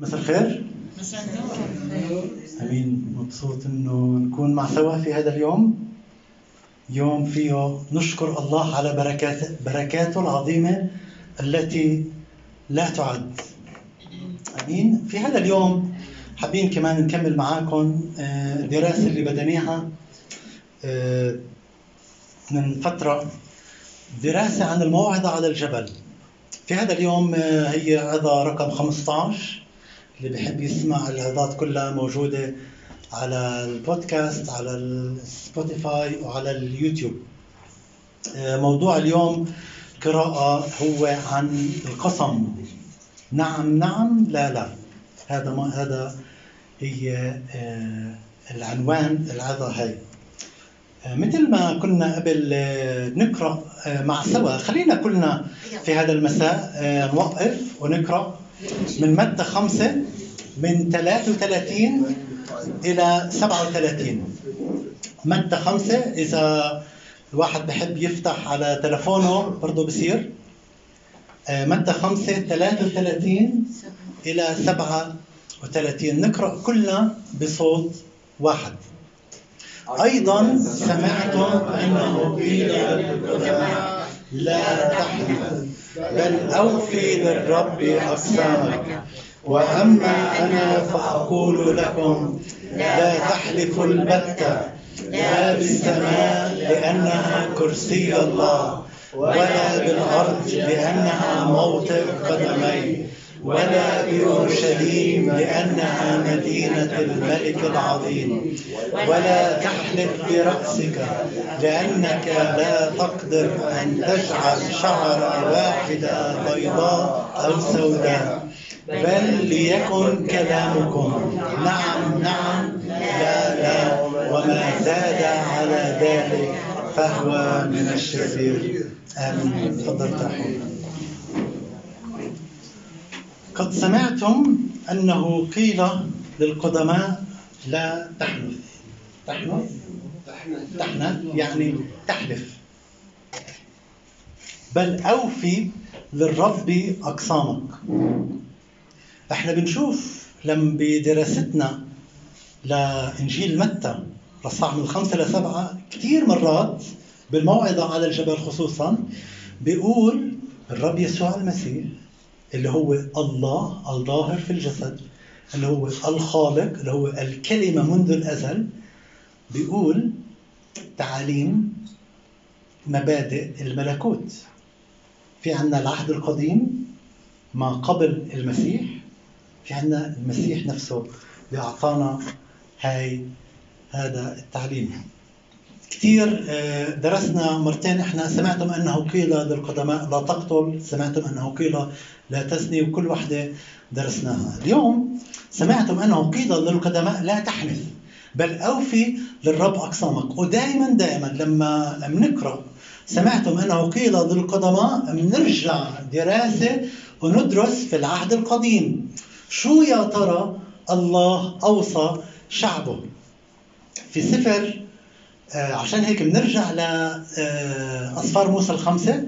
مساء الخير. أمين. مبسوط إنه نكون مع سوا في هذا اليوم. يوم فيه نشكر الله على بركات بركاته العظيمة التي لا تعد. أمين. في هذا اليوم حابين كمان نكمل معاكم آه، الدراسه اللي بدأناها آه، من فترة. دراسة عن الموعظه على الجبل. في هذا اليوم آه، هي عظه رقم 15 اللي بحب يسمع العظات كلها موجودة على البودكاست على ال Spotify وعلى اليوتيوب. آه، موضوع اليوم قراءة هو عن القسم. نعم نعم لا لا. هذا ما هذا هي آه، العنوان العظة هاي. آه، مثل ما كنا قبل نقرأ مع سوا. خلينا كلنا في هذا المساء نوقف ونقرأ. من متى خمسة من 33 إلى 37 متى خمسة إذا الواحد بحب يفتح على تلفونه برضه بصير. آه، متى خمسة 33 إلى 37 نقرأ كلنا بصوت واحد. أيضا سمعتم أنه قيل لا تحلف بل أوفي للرب أقسامك وأما أنا فأقول لكم لا تحلفوا البتة لا بالسماء لأنها كرسي الله ولا بالأرض لأنها موطئ قدمي. ولا بأورشليم لأنها مدينة الملك العظيم. ولا تحلف برأسك لأنك لا تقدر أن تجعل شعرة واحدة بيضاء أو سوداء. بل ليكن كلامكم. نعم نعم. لا لا. وما زاد على ذلك فهو من الشرير. آمين. تفضل تحول قد سمعتم أنه قيل للقدماء لا تحنث. تحنث؟ تحنث يعني تحلف. بل أوفي للرب أقسامك. إحنا بنشوف لما بدراستنا لإنجيل متى. الصح من خمسة لسبعة كثير مرات بالموعظة على الجبل خصوصا بيقول الرب يسوع المسيح اللي هو الله الظاهر في الجسد اللي هو الخالق اللي هو الكلمة منذ الأزل بيقول تعاليم مبادئ الملكوت. في عندنا العهد القديم ما قبل المسيح في عندنا المسيح نفسه اللي أعطانا هاي هذا التعليم. كثير آه، درسنا مرتين. إحنا سمعتم أنه قيل للقدماء لا تقتل. سمعتم أنه قيل لا تزني وكل وحدة درسناها. اليوم سمعتم أنه قيل للقدماء لا تحنث بل أوفي للرب أقسامك. ودائما دائما لما بنقرا سمعتم أنه قيل للقدماء بنرجع دراسة وندرس في العهد القديم. شو يا ترى الله أوصى شعبه؟ في سفر عشان هيك بنرجع لأصفار آه، موسى الخمسة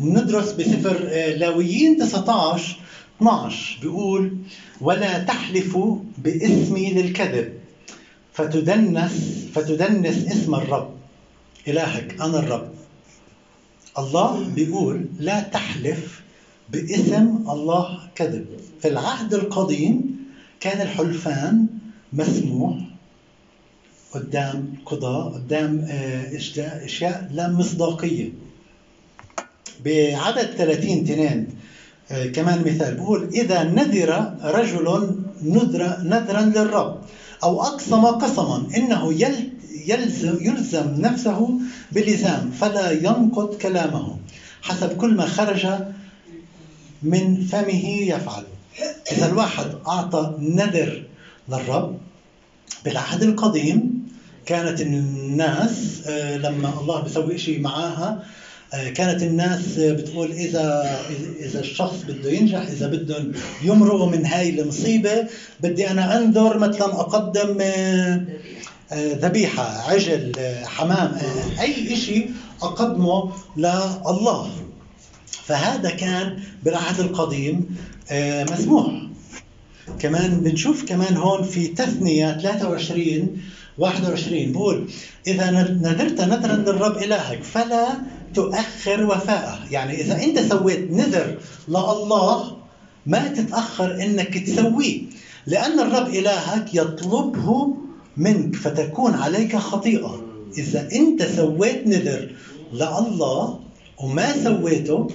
وندرس بسفر آه، لاويين 19 12 بيقول ولا تحلفوا باسمي للكذب فتدنس فتدنس اسم الرب إلهك أنا الرب. الله بيقول لا تحلف باسم الله كذب. في العهد القديم كان الحلفان مسموح قدام قضاء قدام آه، إشياء لا مصداقية. بعدد 30 تنين آه، كمان مثال بقول إذا نذر رجل نذر نذرا للرب أو أقسم قسما إنه يلزم يلزم نفسه بلزام فلا ينقض كلامه حسب كل ما خرج من فمه يفعل. إذا الواحد أعطى نذر للرب بالعهد القديم كانت الناس آه، لما الله بيسوي شيء معاها آه، كانت الناس بتقول إذا إذا الشخص بده ينجح إذا بدهم يمرقوا من هاي المصيبة بدي أنا أنذر مثلا أقدم آه، ذبيحة عجل حمام أي شيء أقدمه لله. فهذا كان بالعهد القديم مسموح. كمان بنشوف كمان هون في تثنية 23 21 بقول إذا نذرت نذرا للرب إلهك فلا تؤخر وفاءه. يعني إذا أنت سويت نذر لله ما تتأخر إنك تسويه. لأن الرب إلهك يطلبه منك فتكون عليك خطيئة. إذا أنت سويت نذر لله وما سويته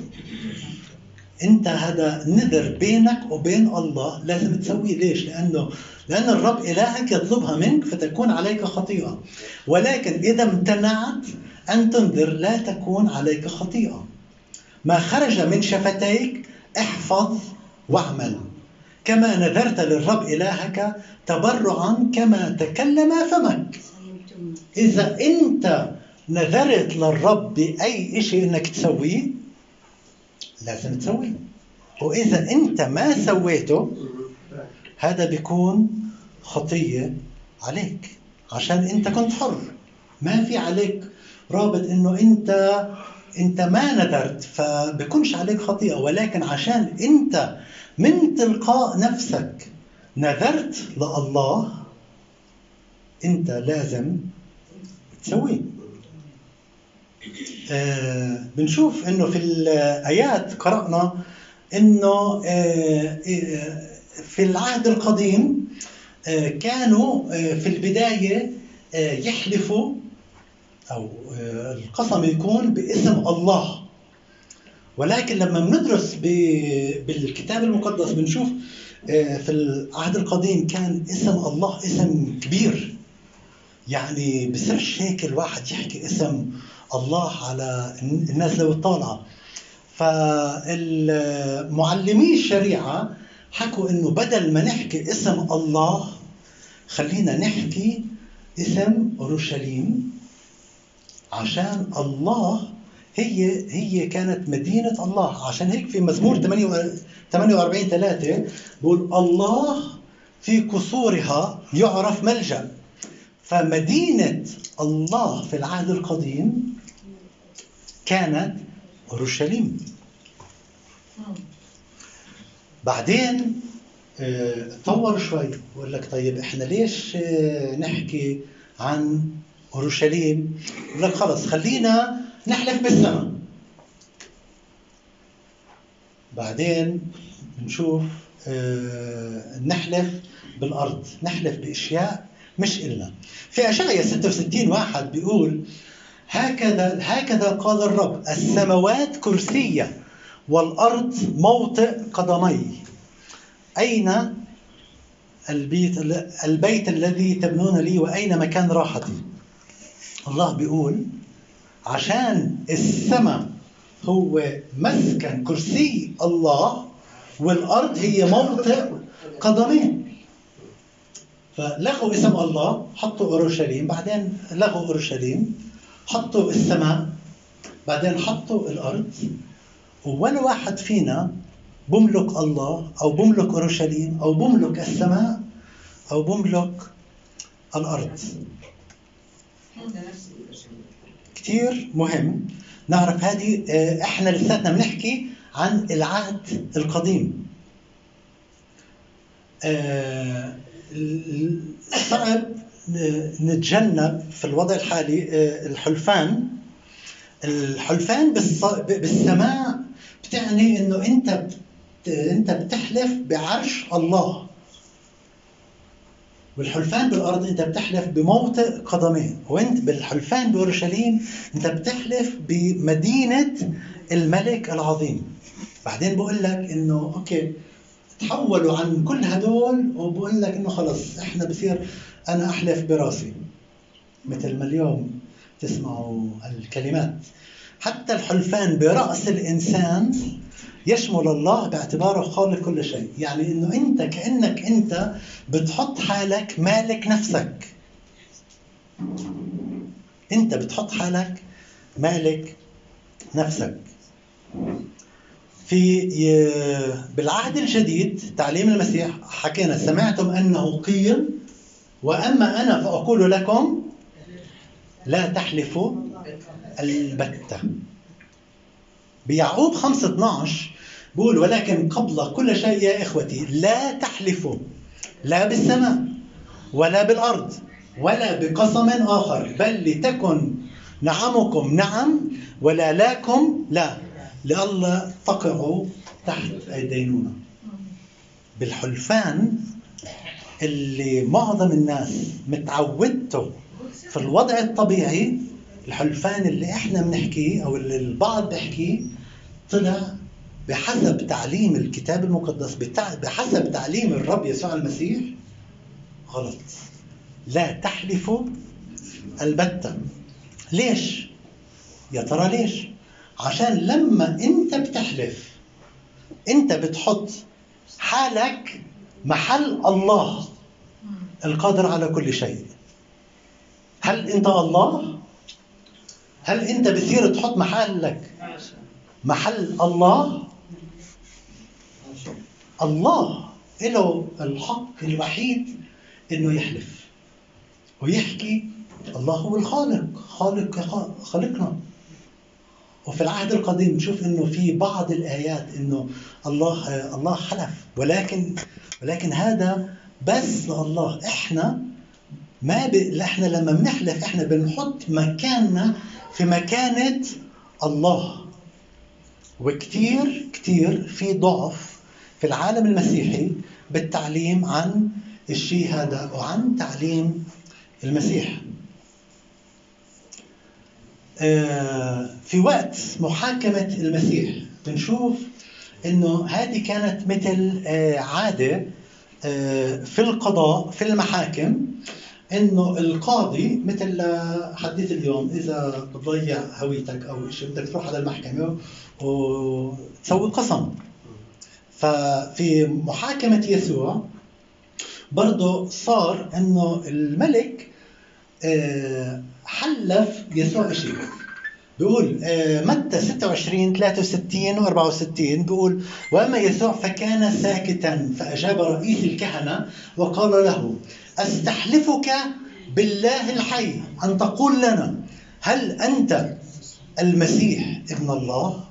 انت هذا نذر بينك وبين الله لازم تسويه. ليش؟ لأنه لأن الرب إلهك يطلبها منك فتكون عليك خطيئة. ولكن إذا امتنعت أن تنذر لا تكون عليك خطيئة. ما خرج من شفتيك احفظ واعمل. كما نذرت للرب إلهك تبرعا كما تكلم فمك إذا أنت نذرت للرب بأي شيء إنك تسويه لازم تسويه وإذا أنت ما سويته هذا بيكون خطية عليك. عشان أنت كنت حر. ما في عليك رابط إنه أنت أنت ما نذرت فبكونش عليك خطيئة. ولكن عشان أنت من تلقاء نفسك نذرت لله أنت لازم تسويه. آه بنشوف إنه في الآيات قرأنا إنه آه آه في العهد القديم كانوا في البداية يحلفوا أو القسم يكون باسم الله. ولكن لما بندرس بالكتاب المقدس بنشوف في العهد القديم كان اسم الله اسم كبير. يعني بصيرش هيك الواحد يحكي اسم الله على الناس لو طالعة. فالمعلمي الشريعة حكوا إنه بدل ما نحكي اسم الله خلينا نحكي اسم أورشليم عشان الله هي هي كانت مدينة الله. عشان هيك في مزمور 48 3 بقول الله في قصورها يعرف ملجأ. فمدينة الله في العهد القديم كانت أورشليم. بعدين تطور شوي. بقول لك طيب إحنا ليش نحكي عن أورشليم؟ بقول لك خلص خلينا نحلف بالسماء بعدين نشوف نحلف بالأرض نحلف بأشياء مش إلنا. في أشعية 66 واحد بيقول هكذا هكذا قال الرب السماوات كرسية والأرض موطئ قدمي. أين البيت البيت الذي تبنون لي وأين مكان راحتي؟ الله بيقول عشان السماء هو مسكن كرسي الله والأرض هي موطئ قدمين فلغوا اسم الله حطوا أورشليم بعدين لغوا أورشليم. حطوا السماء بعدين حطوا الأرض ولا واحد فينا بملك الله أو بملك أورشليم أو بملك السماء أو بملك الأرض. كثير مهم. نعرف هذه إحنا لساتنا بنحكي عن العهد القديم. صعب نتجنب في الوضع الحالي الحلفان. الحلفان بالسماء بتعني إنه أنت أنت بتحلف بعرش الله. والحلفان بالأرض أنت بتحلف بموطئ قدمين وأنت بالحلفان بأورشليم أنت بتحلف بمدينة الملك العظيم. بعدين بقول لك إنه أوكي تحولوا عن كل هدول وبقول لك إنه خلص إحنا بصير أنا أحلف براسي. مثل ما اليوم تسمعوا الكلمات. حتى الحلفان برأس الإنسان يشمل الله باعتباره خالق كل شيء. يعني إنه أنت كأنك أنت بتحط حالك مالك نفسك. أنت بتحط حالك مالك نفسك. في بالعهد الجديد تعليم المسيح حكينا سمعتم أنه قيل وأما أنا فأقول لكم لا تحلفوا البتة. بيعقوب 5 12 بقول ولكن قبل كل شيء يا إخوتي لا تحلفوا لا بالسماء ولا بالأرض ولا بقسم آخر بل لتكن نعمكم نعم ولا لاكم لا. لئلا تقعوا تحت الدينونة بالحلفان اللي معظم الناس متعودته في الوضع الطبيعي الحلفان اللي إحنا بنحكيه أو اللي البعض بيحكيه طلع بحسب تعليم الكتاب المقدس بحسب تعليم الرب يسوع المسيح غلط لا تحلفوا البتة ليش؟ يا ترى ليش؟ عشان لما أنت بتحلف أنت بتحط حالك محل الله القادر على كل شيء. هل انت الله؟ هل انت بتصير تحط محلك محل الله؟ الله له الحق الوحيد إنه يحلف. ويحكي الله هو الخالق خالق خلقنا. وفي العهد القديم نشوف إنه في بعض الآيات إنه الله الله حلف. ولكن ولكن هذا بس لله. إحنا ما ب... إحنا لما بنحلف إحنا بنحط مكاننا في مكانة الله. وكتير كتير في ضعف في العالم المسيحي بالتعليم عن الشيء هذا وعن تعليم المسيح. في وقت محاكمة المسيح بنشوف إنه هذه كانت مثل آه، عادة آه، في القضاء في المحاكم إنه القاضي مثل حديث اليوم إذا بتضيع هويتك أو شيء بدك تروح على المحكمة وتسوي قسم. ففي محاكمة يسوع برضه صار إنه الملك آه، حلف يسوع شيء بيقول آه، متى 26 63 و 64 بيقول وأما يسوع فكان ساكتا فأجاب رئيس الكهنة وقال له أستحلفك بالله الحي أن تقول لنا هل أنت المسيح ابن الله؟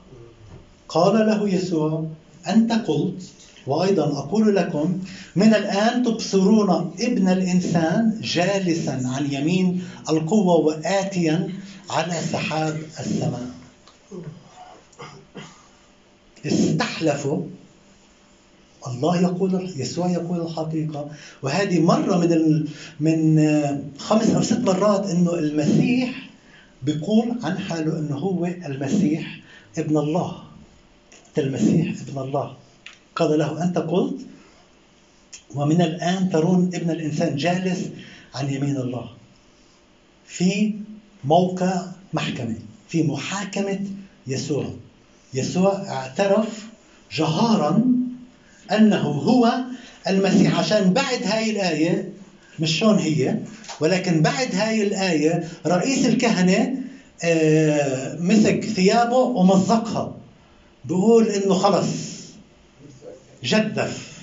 قال له يسوع أنت قلت وأيضا أقول لكم من الآن تبصرون ابن الإنسان جالسا عن يمين القوة واتيا على سحاب السماء. استحلفوا. الله يقول يسوع يقول الحقيقة. وهذه مرة من. من خمس أو ست مرات إنه المسيح بيقول عن حاله إنه هو المسيح ابن الله. المسيح ابن الله. قال له أنت قلت ومن الآن ترون ابن الإنسان جالس عن يمين الله في موقع محكمة في محاكمة يسوع. يسوع اعترف جهارا أنه هو المسيح عشان بعد هاي الآية مش شون هي ولكن بعد هاي الآية رئيس الكهنة آه، مسك ثيابه ومزقها. بقول إنه خلص. جدف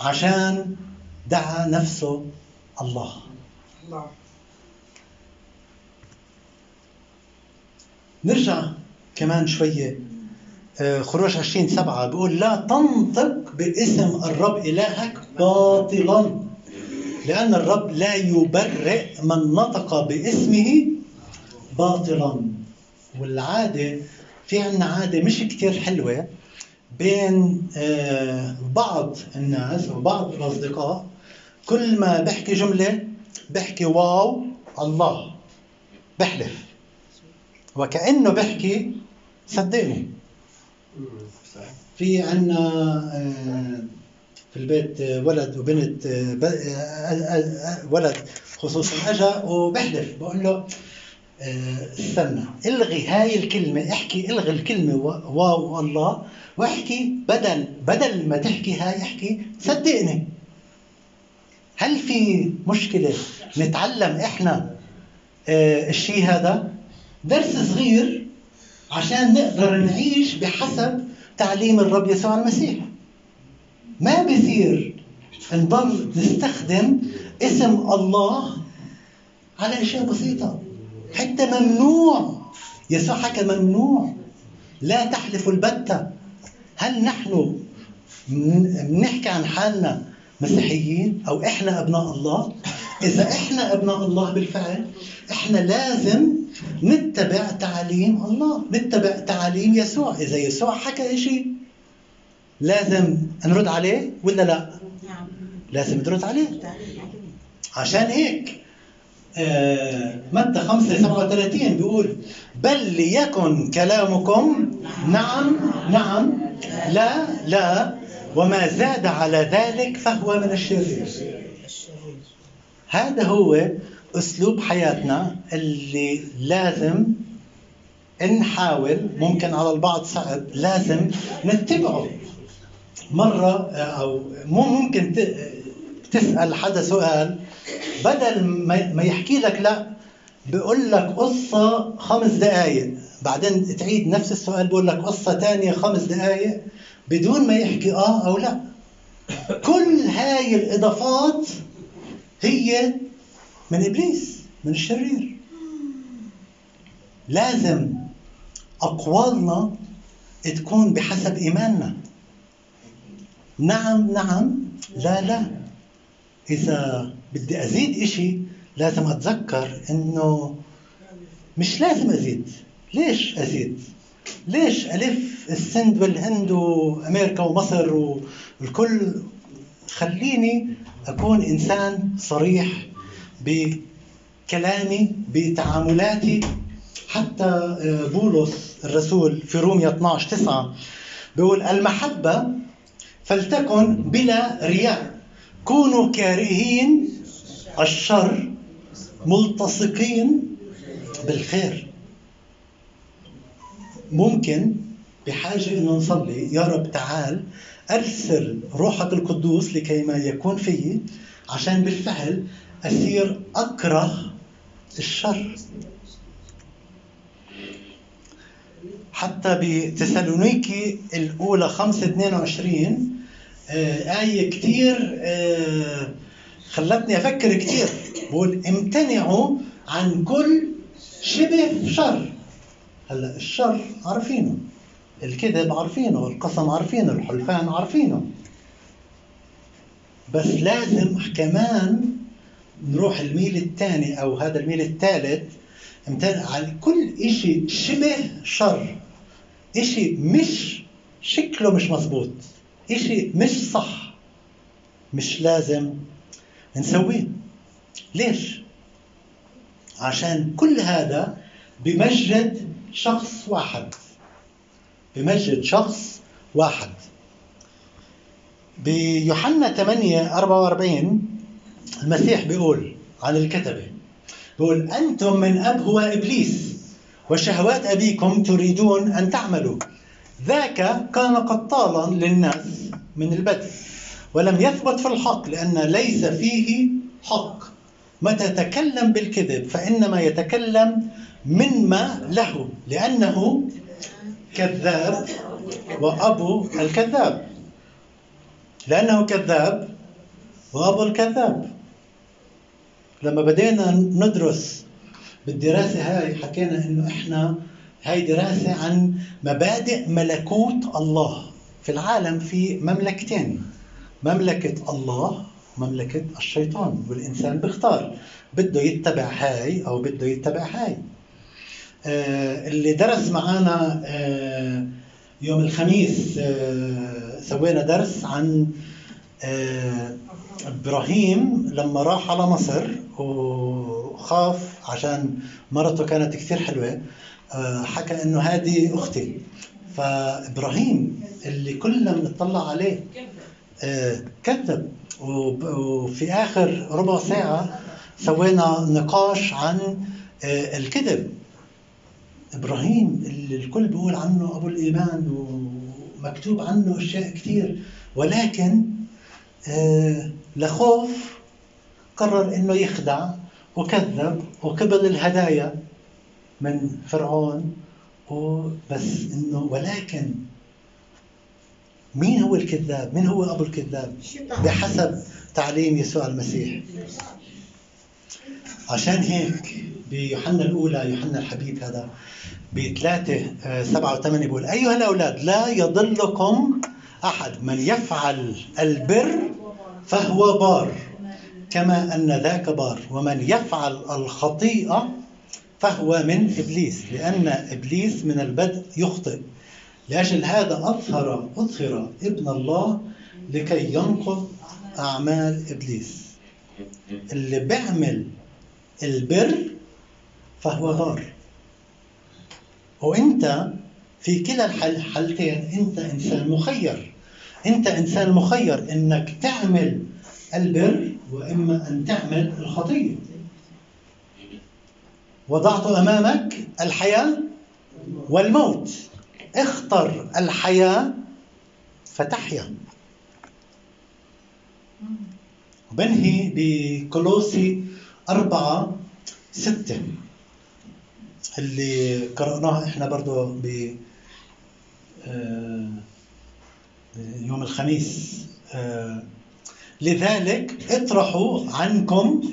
عشان دعا نفسه الله. نرجع كمان شوية. آه، خروج 20 سبعة بيقول لا تنطق باسم الرب إلهك باطلا لأن الرب لا يبرئ من نطق باسمه باطلا. والعادة في عنا عادة مش كتير حلوة بين آه، بعض الناس وبعض الأصدقاء كل ما بحكي جملة بحكي واو الله بحلف. وكأنه بحكي صدقني. في عنا آه، في البيت ولد وبنت آه، ولد خصوصا إجا وبحلف. بقول له استنى. إلغي هاي الكلمة احكي إلغي الكلمة واو الله واحكي بدل بدل ما تحكي هاي احكي صدقني. هل في مشكلة نتعلم إحنا آه، الشيء هذا؟ درس صغير عشان نقدر نعيش بحسب تعليم الرب يسوع المسيح. ما بصير نضل نستخدم اسم الله على أشياء بسيطة. حتى ممنوع. يسوع حكى ممنوع. لا تحلفوا البتة. هل نحن بنحكي عن حالنا مسيحيين أو إحنا أبناء الله؟ إذا إحنا أبناء الله بالفعل إحنا لازم نتبع تعاليم الله نتبع تعاليم يسوع. إذا يسوع حكى شيء لازم نرد عليه ولا لا؟ نعم. لازم ترد عليه. عشان هيك متى 5 37 بيقول بل ليكن كلامكم نعم نعم لا لا وما زاد على ذلك فهو من الشرير. هذا هو أسلوب حياتنا اللي لازم نحاول ممكن على البعض صعب لازم نتبعه. مرة أو مو ممكن تسأل حدا سؤال بدل ما يحكي لك لا بيقول لك قصة خمس دقائق بعدين تعيد نفس السؤال بيقول لك قصة ثانية خمس دقائق بدون ما يحكي آه أو لا. كل هاي الإضافات هي من إبليس من الشرير. لازم أقوالنا تكون بحسب إيماننا. نعم نعم لا لا. إذا بدي أزيد إشي لازم أتذكر إنه مش لازم أزيد. ليش أزيد؟ ليش ألف السند والهند وأمريكا ومصر والكل؟ خليني أكون إنسان صريح بكلامي بتعاملاتي. حتى آه، بولس الرسول في روميا 12 9 بيقول المحبة فلتكن بلا رياء. كونوا كارهين الشر ملتصقين بالخير. ممكن بحاجة أنه نصلي يا رب تعال أرسل روحك القدوس لكي ما يكون فيي عشان بالفعل أصير أكره الشر. حتى بتسالونيكي الأولى 5 22 آه، آية كثير آه، خلتني أفكر كثير بقول امتنعوا عن كل شبه شر. هلا الشر عارفينه. الكذب عارفينه. القسم عارفينه. الحلفان عارفينه. بس لازم كمان نروح الميل الثاني أو هذا الميل الثالث. عن كل شيء شبه شر. شيء مش شكله مش مزبوط شيء مش صح. مش لازم نسويه. ليش؟ عشان كل هذا بمجد شخص واحد. بمجد شخص واحد. بيوحنا 8 44 المسيح بيقول عن الكتبة بيقول أنتم من أب هو إبليس وشهوات أبيكم تريدون أن تعملوا. ذاك كان قطالا للناس من البدء. ولم يثبت في الحق لأن ليس فيه حق. متى تكلم بالكذب فإنما يتكلم مما له لأنه كذاب وأبو الكذاب. لأنه كذاب وأبو الكذاب. لما بدينا ندرس بالدراسة هاي حكينا إنه إحنا هاي دراسة عن مبادئ ملكوت الله في العالم في مملكتين. مملكة الله ومملكة الشيطان والإنسان بيختار. بده يتبع هاي أو بده يتبع هاي. آه، اللي درس معنا آه، يوم الخميس آه، سوينا درس عن إبراهيم لما راح على مصر وخاف عشان مرته كانت كثير حلوة. حكى إنه هذه أختي. فإبراهيم اللي كلنا بنطلع عليه. كذب. وفي آخر ربع ساعة سوينا نقاش عن الكذب. إبراهيم اللي الكل بيقول عنه أبو الإيمان ومكتوب عنه أشياء كثير ولكن آه لخوف قرر إنه يخدع وكذب وقبل الهدايا من فرعون. وبس إنه ولكن مين هو الكذاب؟ مين هو أبو الكذاب؟ بحسب تعليم يسوع المسيح عشان هيك بيوحنا الأولى يوحنا الحبيب هذا بثلاثة آه، سبعة وثمانية بيقول أيها الأولاد لا يضلكم أحد من يفعل البر فهو بار كما أن ذاك بار ومن يفعل الخطيئة فهو من إبليس لأن إبليس من البدء يخطئ لأجل هذا أظهر أظهر ابن الله لكي ينقض أعمال إبليس. اللي بيعمل البر فهو بار وإنت في كلا الحالتين إنت إنسان مخير. إنت إنسان مخير إنك تعمل البر وإما أن تعمل الخطيه وضعت أمامك الحياة والموت. اختر الحياة فتحيا. بنهي بكولوسي أربعة ستة اللي قرأناها إحنا برضو ب آه، يوم الخميس. آه، لذلك اطرحوا عنكم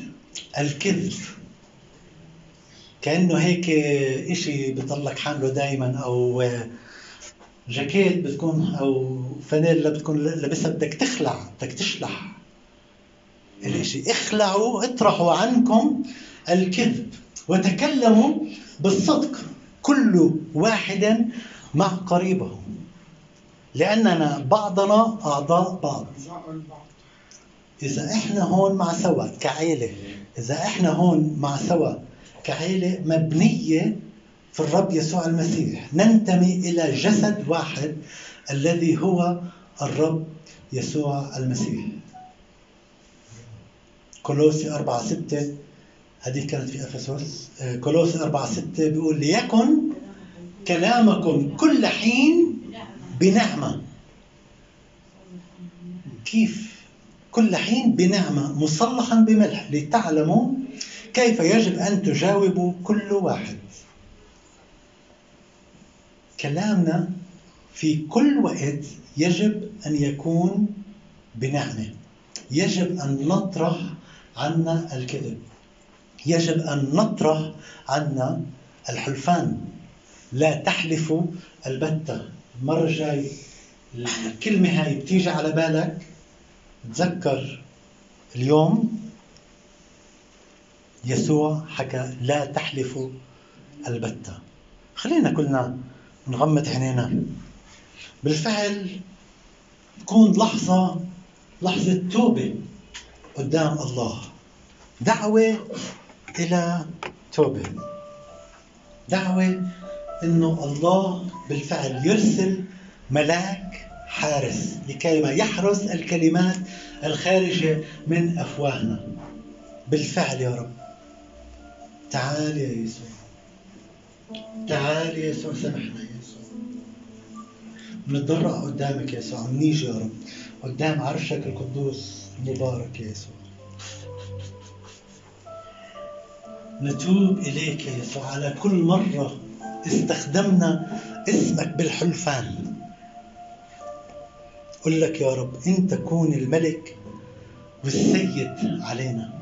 الكذب. كأنه هيك إشي بضلك حامله دائما أو جاكيت بتكون أو فانيلا بتكون لابسها بدك تخلع بدك تشلح. الاشي اخلعوا اطرحوا عنكم الكذب وتكلموا بالصدق. كل واحد مع قريبه. لأننا بعضنا أعضاء بعض. إذا إحنا هون مع سوا كعيلة إذا إحنا هون مع سوا كعيلة مبنية في الرب يسوع المسيح. ننتمي إلى جسد واحد الذي هو الرب يسوع المسيح. كولوسي 4 6 هذه كانت في افسس آه، كولوس 4 6 بيقول ليكن كلامكم كل حين بنعمة. كيف كل حين بنعمة؟ مصلحا بملح. لتعلموا كيف يجب أن تجاوبوا كل واحد. كلامنا في كل وقت يجب أن يكون بنعمة. يجب أن نطرح عنا الكذب. يجب أن نطرح عنا الحلفان. لا تحلفوا البتة. المرة الجاي الكلمة هاي بتيجي على بالك. تذكر اليوم يسوع حكى لا تحلفوا البتة. خلينا كلنا نغمض عينينا. بالفعل تكون لحظة لحظة توبة قدام الله. دعوة إلى توبة. دعوة إنه الله بالفعل يرسل ملاك حارس لكي ما يحرس الكلمات الخارجة من أفواهنا. بالفعل يا رب. تعال يا يسوع. تعال يا يسوع سامحنا نتضرع قدامك يا يسوع نيجي يا رب. قدام عرشك القدوس مبارك يا يسوع. نتوب إليك يا يسوع. على كل مرة استخدمنا اسمك بالحلفان. قل لك يا رب أنت كون الملك والسيد علينا.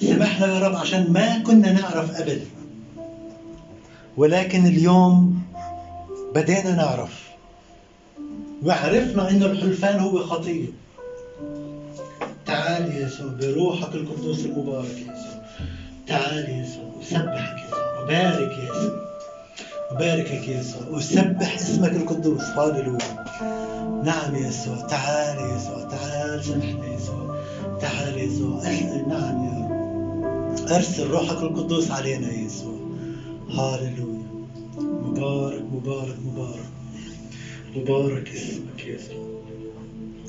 سمحنا يا رب عشان ما كنا نعرف قبل ولكن اليوم بدينا نعرف. وعرفنا انه الحلفان هو خطيه تعال يا يسوع بروحك القدوس المبارك يا يسوع تعال يا يسوع أسبحك يا يسوع أبارك يا يسوع أباركك يا يسوع أسبح اسمك القدوس هاليلويا نعم يا يسوع تعال يا يسوع تعال سامحنا يا يسوع تعال يا يسوع نعم يا رب. أرسل روحك القدوس علينا يا يسوع هاليلويا مبارك مبارك مبارك مبارك اسمك يا يسوع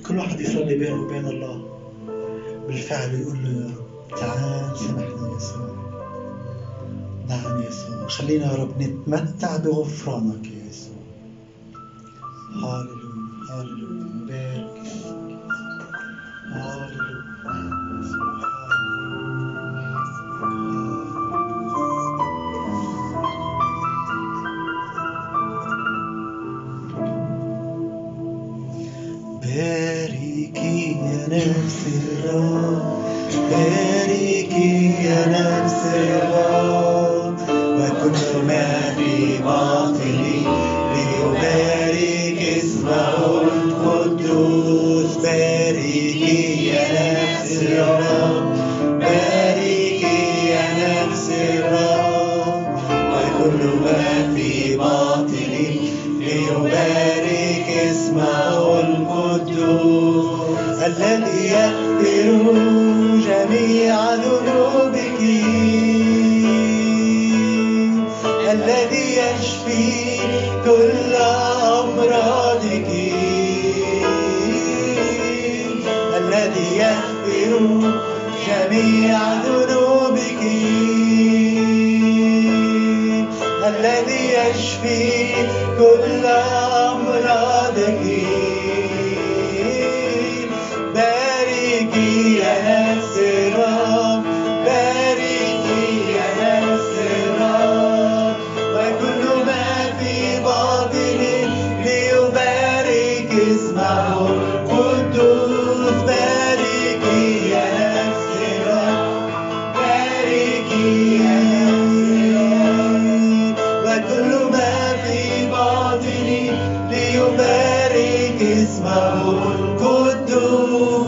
كل واحد يصلي بينه وبين الله. بالفعل يقول له يا رب تعال سامحنا يسوع نعم يسوع خلينا يا رب نتمتع بغفرانك يا يسوع هاللويا هاللويا مبارك هاللويا تاركي يا نفس الغار وكل ما في باطني ليبارك اسمه القدوس. باركي يا نفس الرب باركي يا نفس الرب وكل ما في باطني ليبارك اسمه القدوس. الذي يقدر وكل ما في باطني ليبارك اسمه القدوس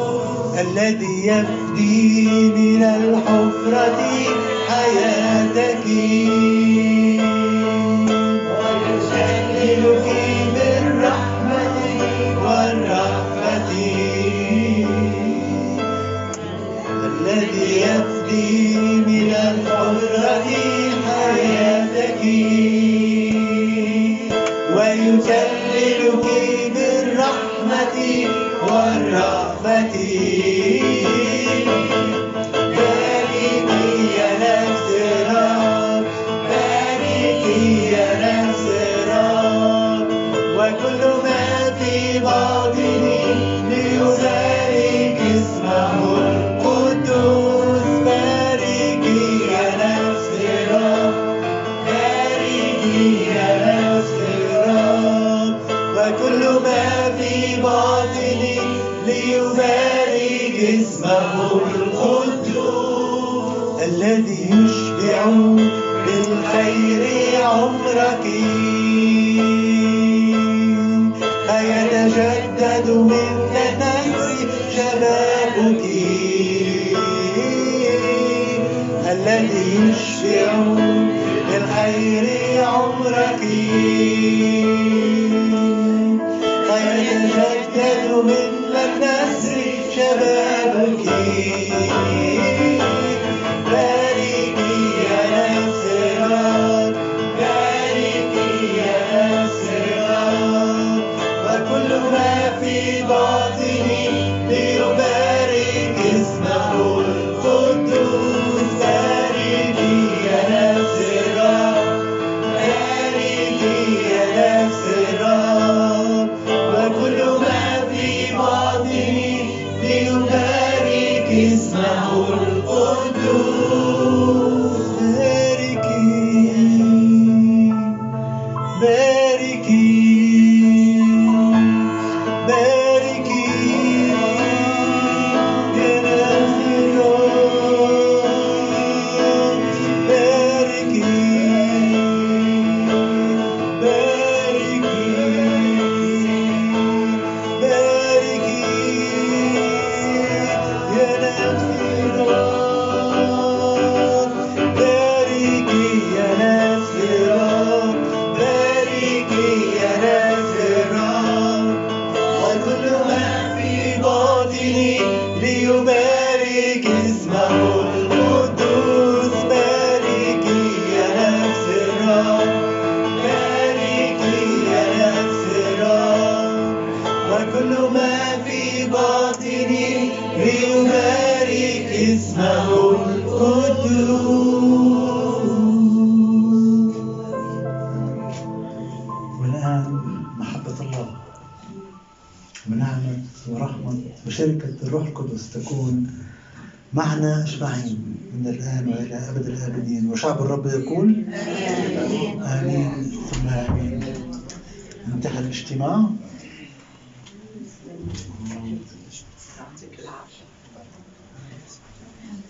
الذي يفدي Yeah. نحن أجمعين من الآن وإلى أبد الآبدين وشعب الرب يقول آمين ثم آمين. انتهى الاجتماع.